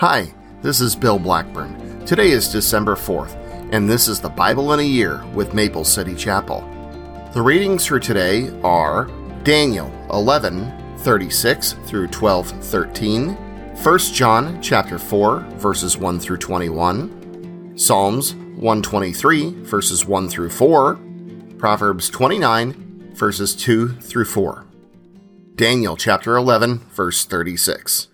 Hi, this is Bill Blackburn. Today is December 4th, and this is the Bible in a Year with Maple City Chapel. The readings for today are Daniel 11 36 through 12 13, 1 John chapter 4 verses 1 through 21, Psalms 123 verses 1 through 4, Proverbs 29 verses 2 through 4. Daniel chapter 11 verse 36.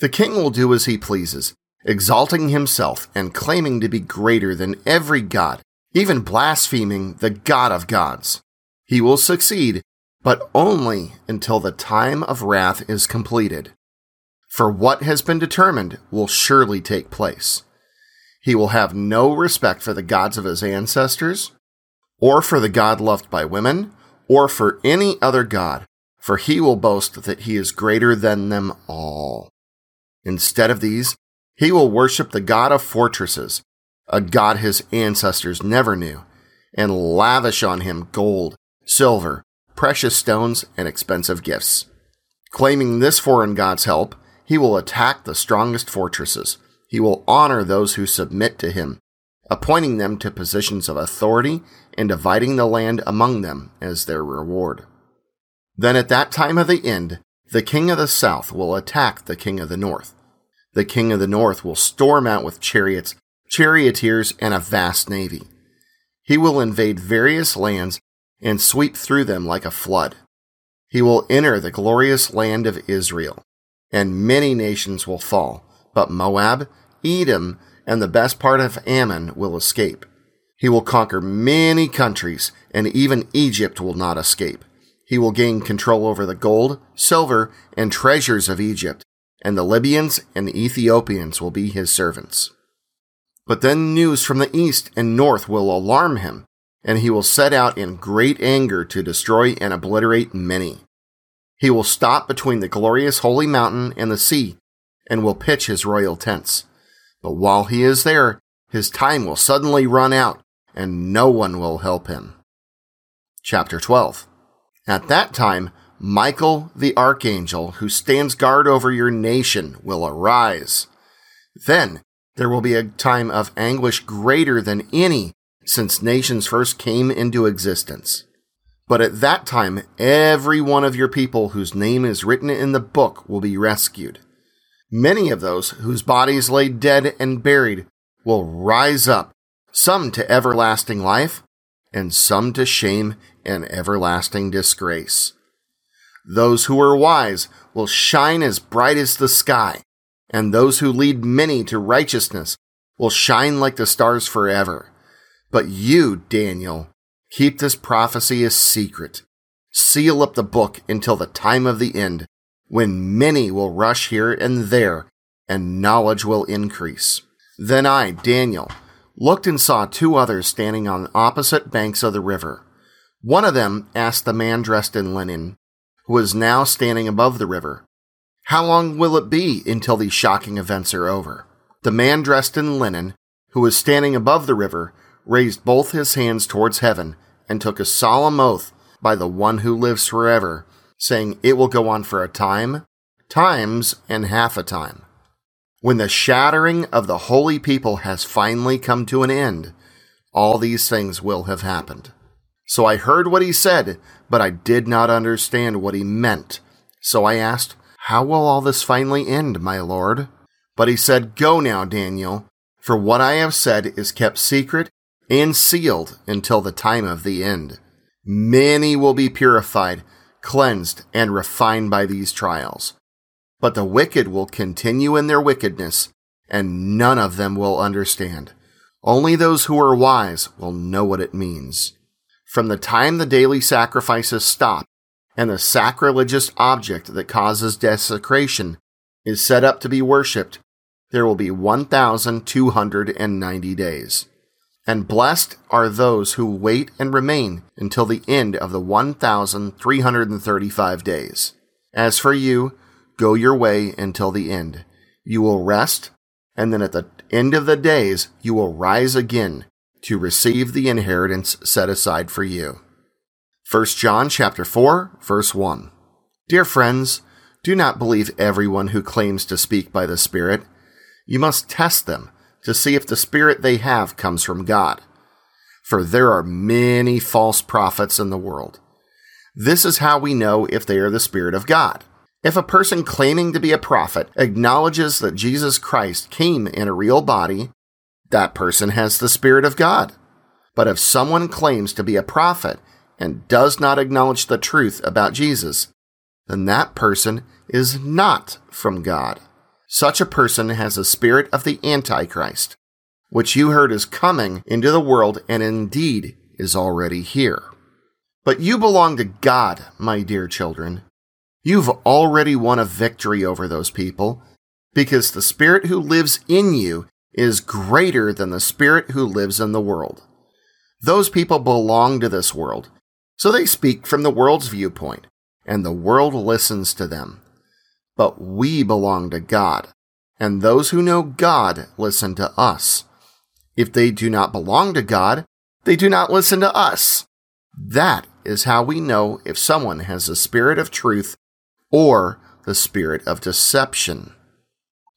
The king will do as he pleases, exalting himself and claiming to be greater than every god, even blaspheming the God of gods. He will succeed, but only until the time of wrath is completed. For what has been determined will surely take place. He will have no respect for the gods of his ancestors, or for the God loved by women, or for any other God, for he will boast that he is greater than them all. Instead of these, he will worship the God of fortresses, a God his ancestors never knew, and lavish on him gold, silver, precious stones, and expensive gifts. Claiming this foreign God's help, he will attack the strongest fortresses. He will honor those who submit to him, appointing them to positions of authority and dividing the land among them as their reward. Then at that time of the end, the king of the south will attack the king of the north the king of the north will storm out with chariots, charioteers, and a vast navy. He will invade various lands and sweep through them like a flood. He will enter the glorious land of Israel, and many nations will fall, but Moab, Edom, and the best part of Ammon will escape. He will conquer many countries, and even Egypt will not escape. He will gain control over the gold, silver, and treasures of Egypt, and the Libyans and the Ethiopians will be his servants. But then news from the east and north will alarm him, and he will set out in great anger to destroy and obliterate many. He will stop between the glorious holy mountain and the sea, and will pitch his royal tents. But while he is there, his time will suddenly run out, and no one will help him. Chapter 12 At that time, Michael the archangel, who stands guard over your nation, will arise. Then there will be a time of anguish greater than any since nations first came into existence. But at that time, every one of your people whose name is written in the book will be rescued. Many of those whose bodies lay dead and buried will rise up, some to everlasting life, and some to shame and everlasting disgrace. Those who are wise will shine as bright as the sky, and those who lead many to righteousness will shine like the stars forever. But you, Daniel, keep this prophecy a secret. Seal up the book until the time of the end, when many will rush here and there, and knowledge will increase. Then I, Daniel, looked and saw two others standing on opposite banks of the river. One of them asked the man dressed in linen, who was now standing above the river. How long will it be until these shocking events are over? The man dressed in linen, who was standing above the river, raised both his hands towards heaven and took a solemn oath by the one who lives forever, saying, It will go on for a time, times, and half a time. When the shattering of the holy people has finally come to an end, all these things will have happened. So I heard what he said, but I did not understand what he meant. So I asked, How will all this finally end, my lord? But he said, Go now, Daniel, for what I have said is kept secret and sealed until the time of the end. Many will be purified, cleansed, and refined by these trials. But the wicked will continue in their wickedness, and none of them will understand. Only those who are wise will know what it means. From the time the daily sacrifices stop and the sacrilegious object that causes desecration is set up to be worshipped, there will be 1,290 days. And blessed are those who wait and remain until the end of the 1,335 days. As for you, go your way until the end. You will rest, and then at the end of the days you will rise again to receive the inheritance set aside for you. 1 John chapter 4 verse 1. Dear friends, do not believe everyone who claims to speak by the Spirit. You must test them to see if the spirit they have comes from God. For there are many false prophets in the world. This is how we know if they are the Spirit of God. If a person claiming to be a prophet acknowledges that Jesus Christ came in a real body, that person has the Spirit of God. But if someone claims to be a prophet and does not acknowledge the truth about Jesus, then that person is not from God. Such a person has a spirit of the Antichrist, which you heard is coming into the world and indeed is already here. But you belong to God, my dear children. You've already won a victory over those people because the Spirit who lives in you is greater than the Spirit who lives in the world. Those people belong to this world, so they speak from the world's viewpoint, and the world listens to them. But we belong to God, and those who know God listen to us. If they do not belong to God, they do not listen to us. That is how we know if someone has the spirit of truth or the spirit of deception.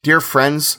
Dear friends,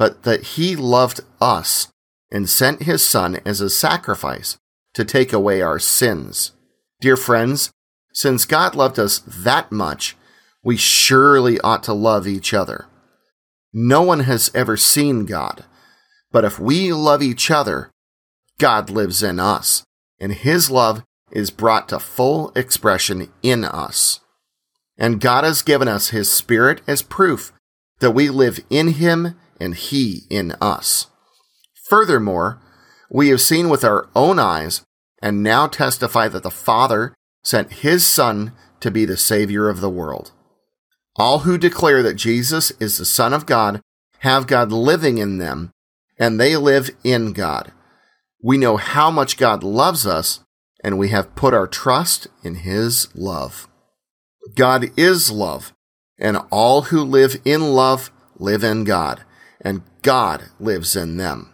but that He loved us and sent His Son as a sacrifice to take away our sins. Dear friends, since God loved us that much, we surely ought to love each other. No one has ever seen God, but if we love each other, God lives in us, and His love is brought to full expression in us. And God has given us His Spirit as proof that we live in Him and He in us. Furthermore, we have seen with our own eyes and now testify that the Father sent His Son to be the Savior of the world. All who declare that Jesus is the Son of God have God living in them, and they live in God. We know how much God loves us, and we have put our trust in His love. God is love, and all who live in love live in God, and God lives in them.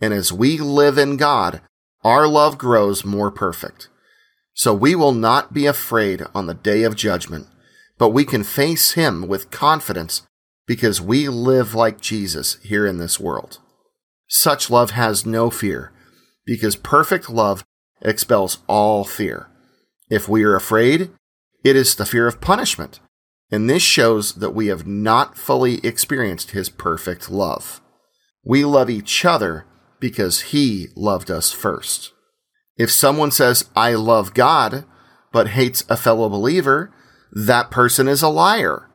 And as we live in God, our love grows more perfect. So we will not be afraid on the day of judgment, but we can face Him with confidence because we live like Jesus here in this world. Such love has no fear, because perfect love expels all fear. If we are afraid, it is the fear of punishment, and this shows that we have not fully experienced His perfect love. We love each other because he loved us first. If someone says, I love God, but hates a fellow believer, that person is a liar.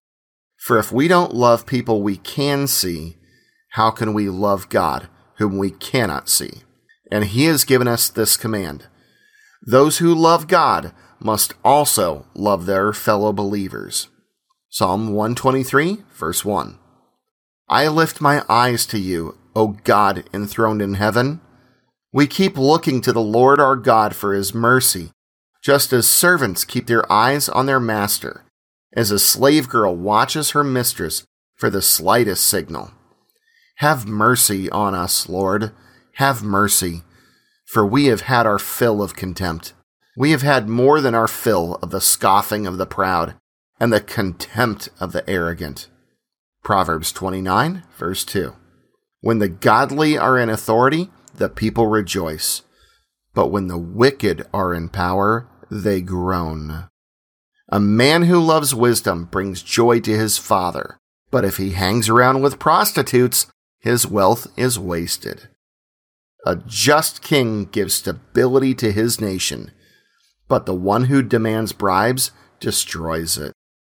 For if we don't love people we can see, how can we love God whom we cannot see? And he has given us this command. Those who love God must also love their fellow believers. Psalm 123, verse 1. I lift my eyes to you, O God enthroned in heaven. We keep looking to the Lord our God for his mercy, just as servants keep their eyes on their master, as a slave girl watches her mistress for the slightest signal. Have mercy on us, Lord. Have mercy, for we have had our fill of contempt. We have had more than our fill of the scoffing of the proud and the contempt of the arrogant. Proverbs 29, verse 2. When the godly are in authority, the people rejoice. But when the wicked are in power, they groan. A man who loves wisdom brings joy to his father, but if he hangs around with prostitutes, his wealth is wasted. A just king gives stability to his nation, but the one who demands bribes destroys it.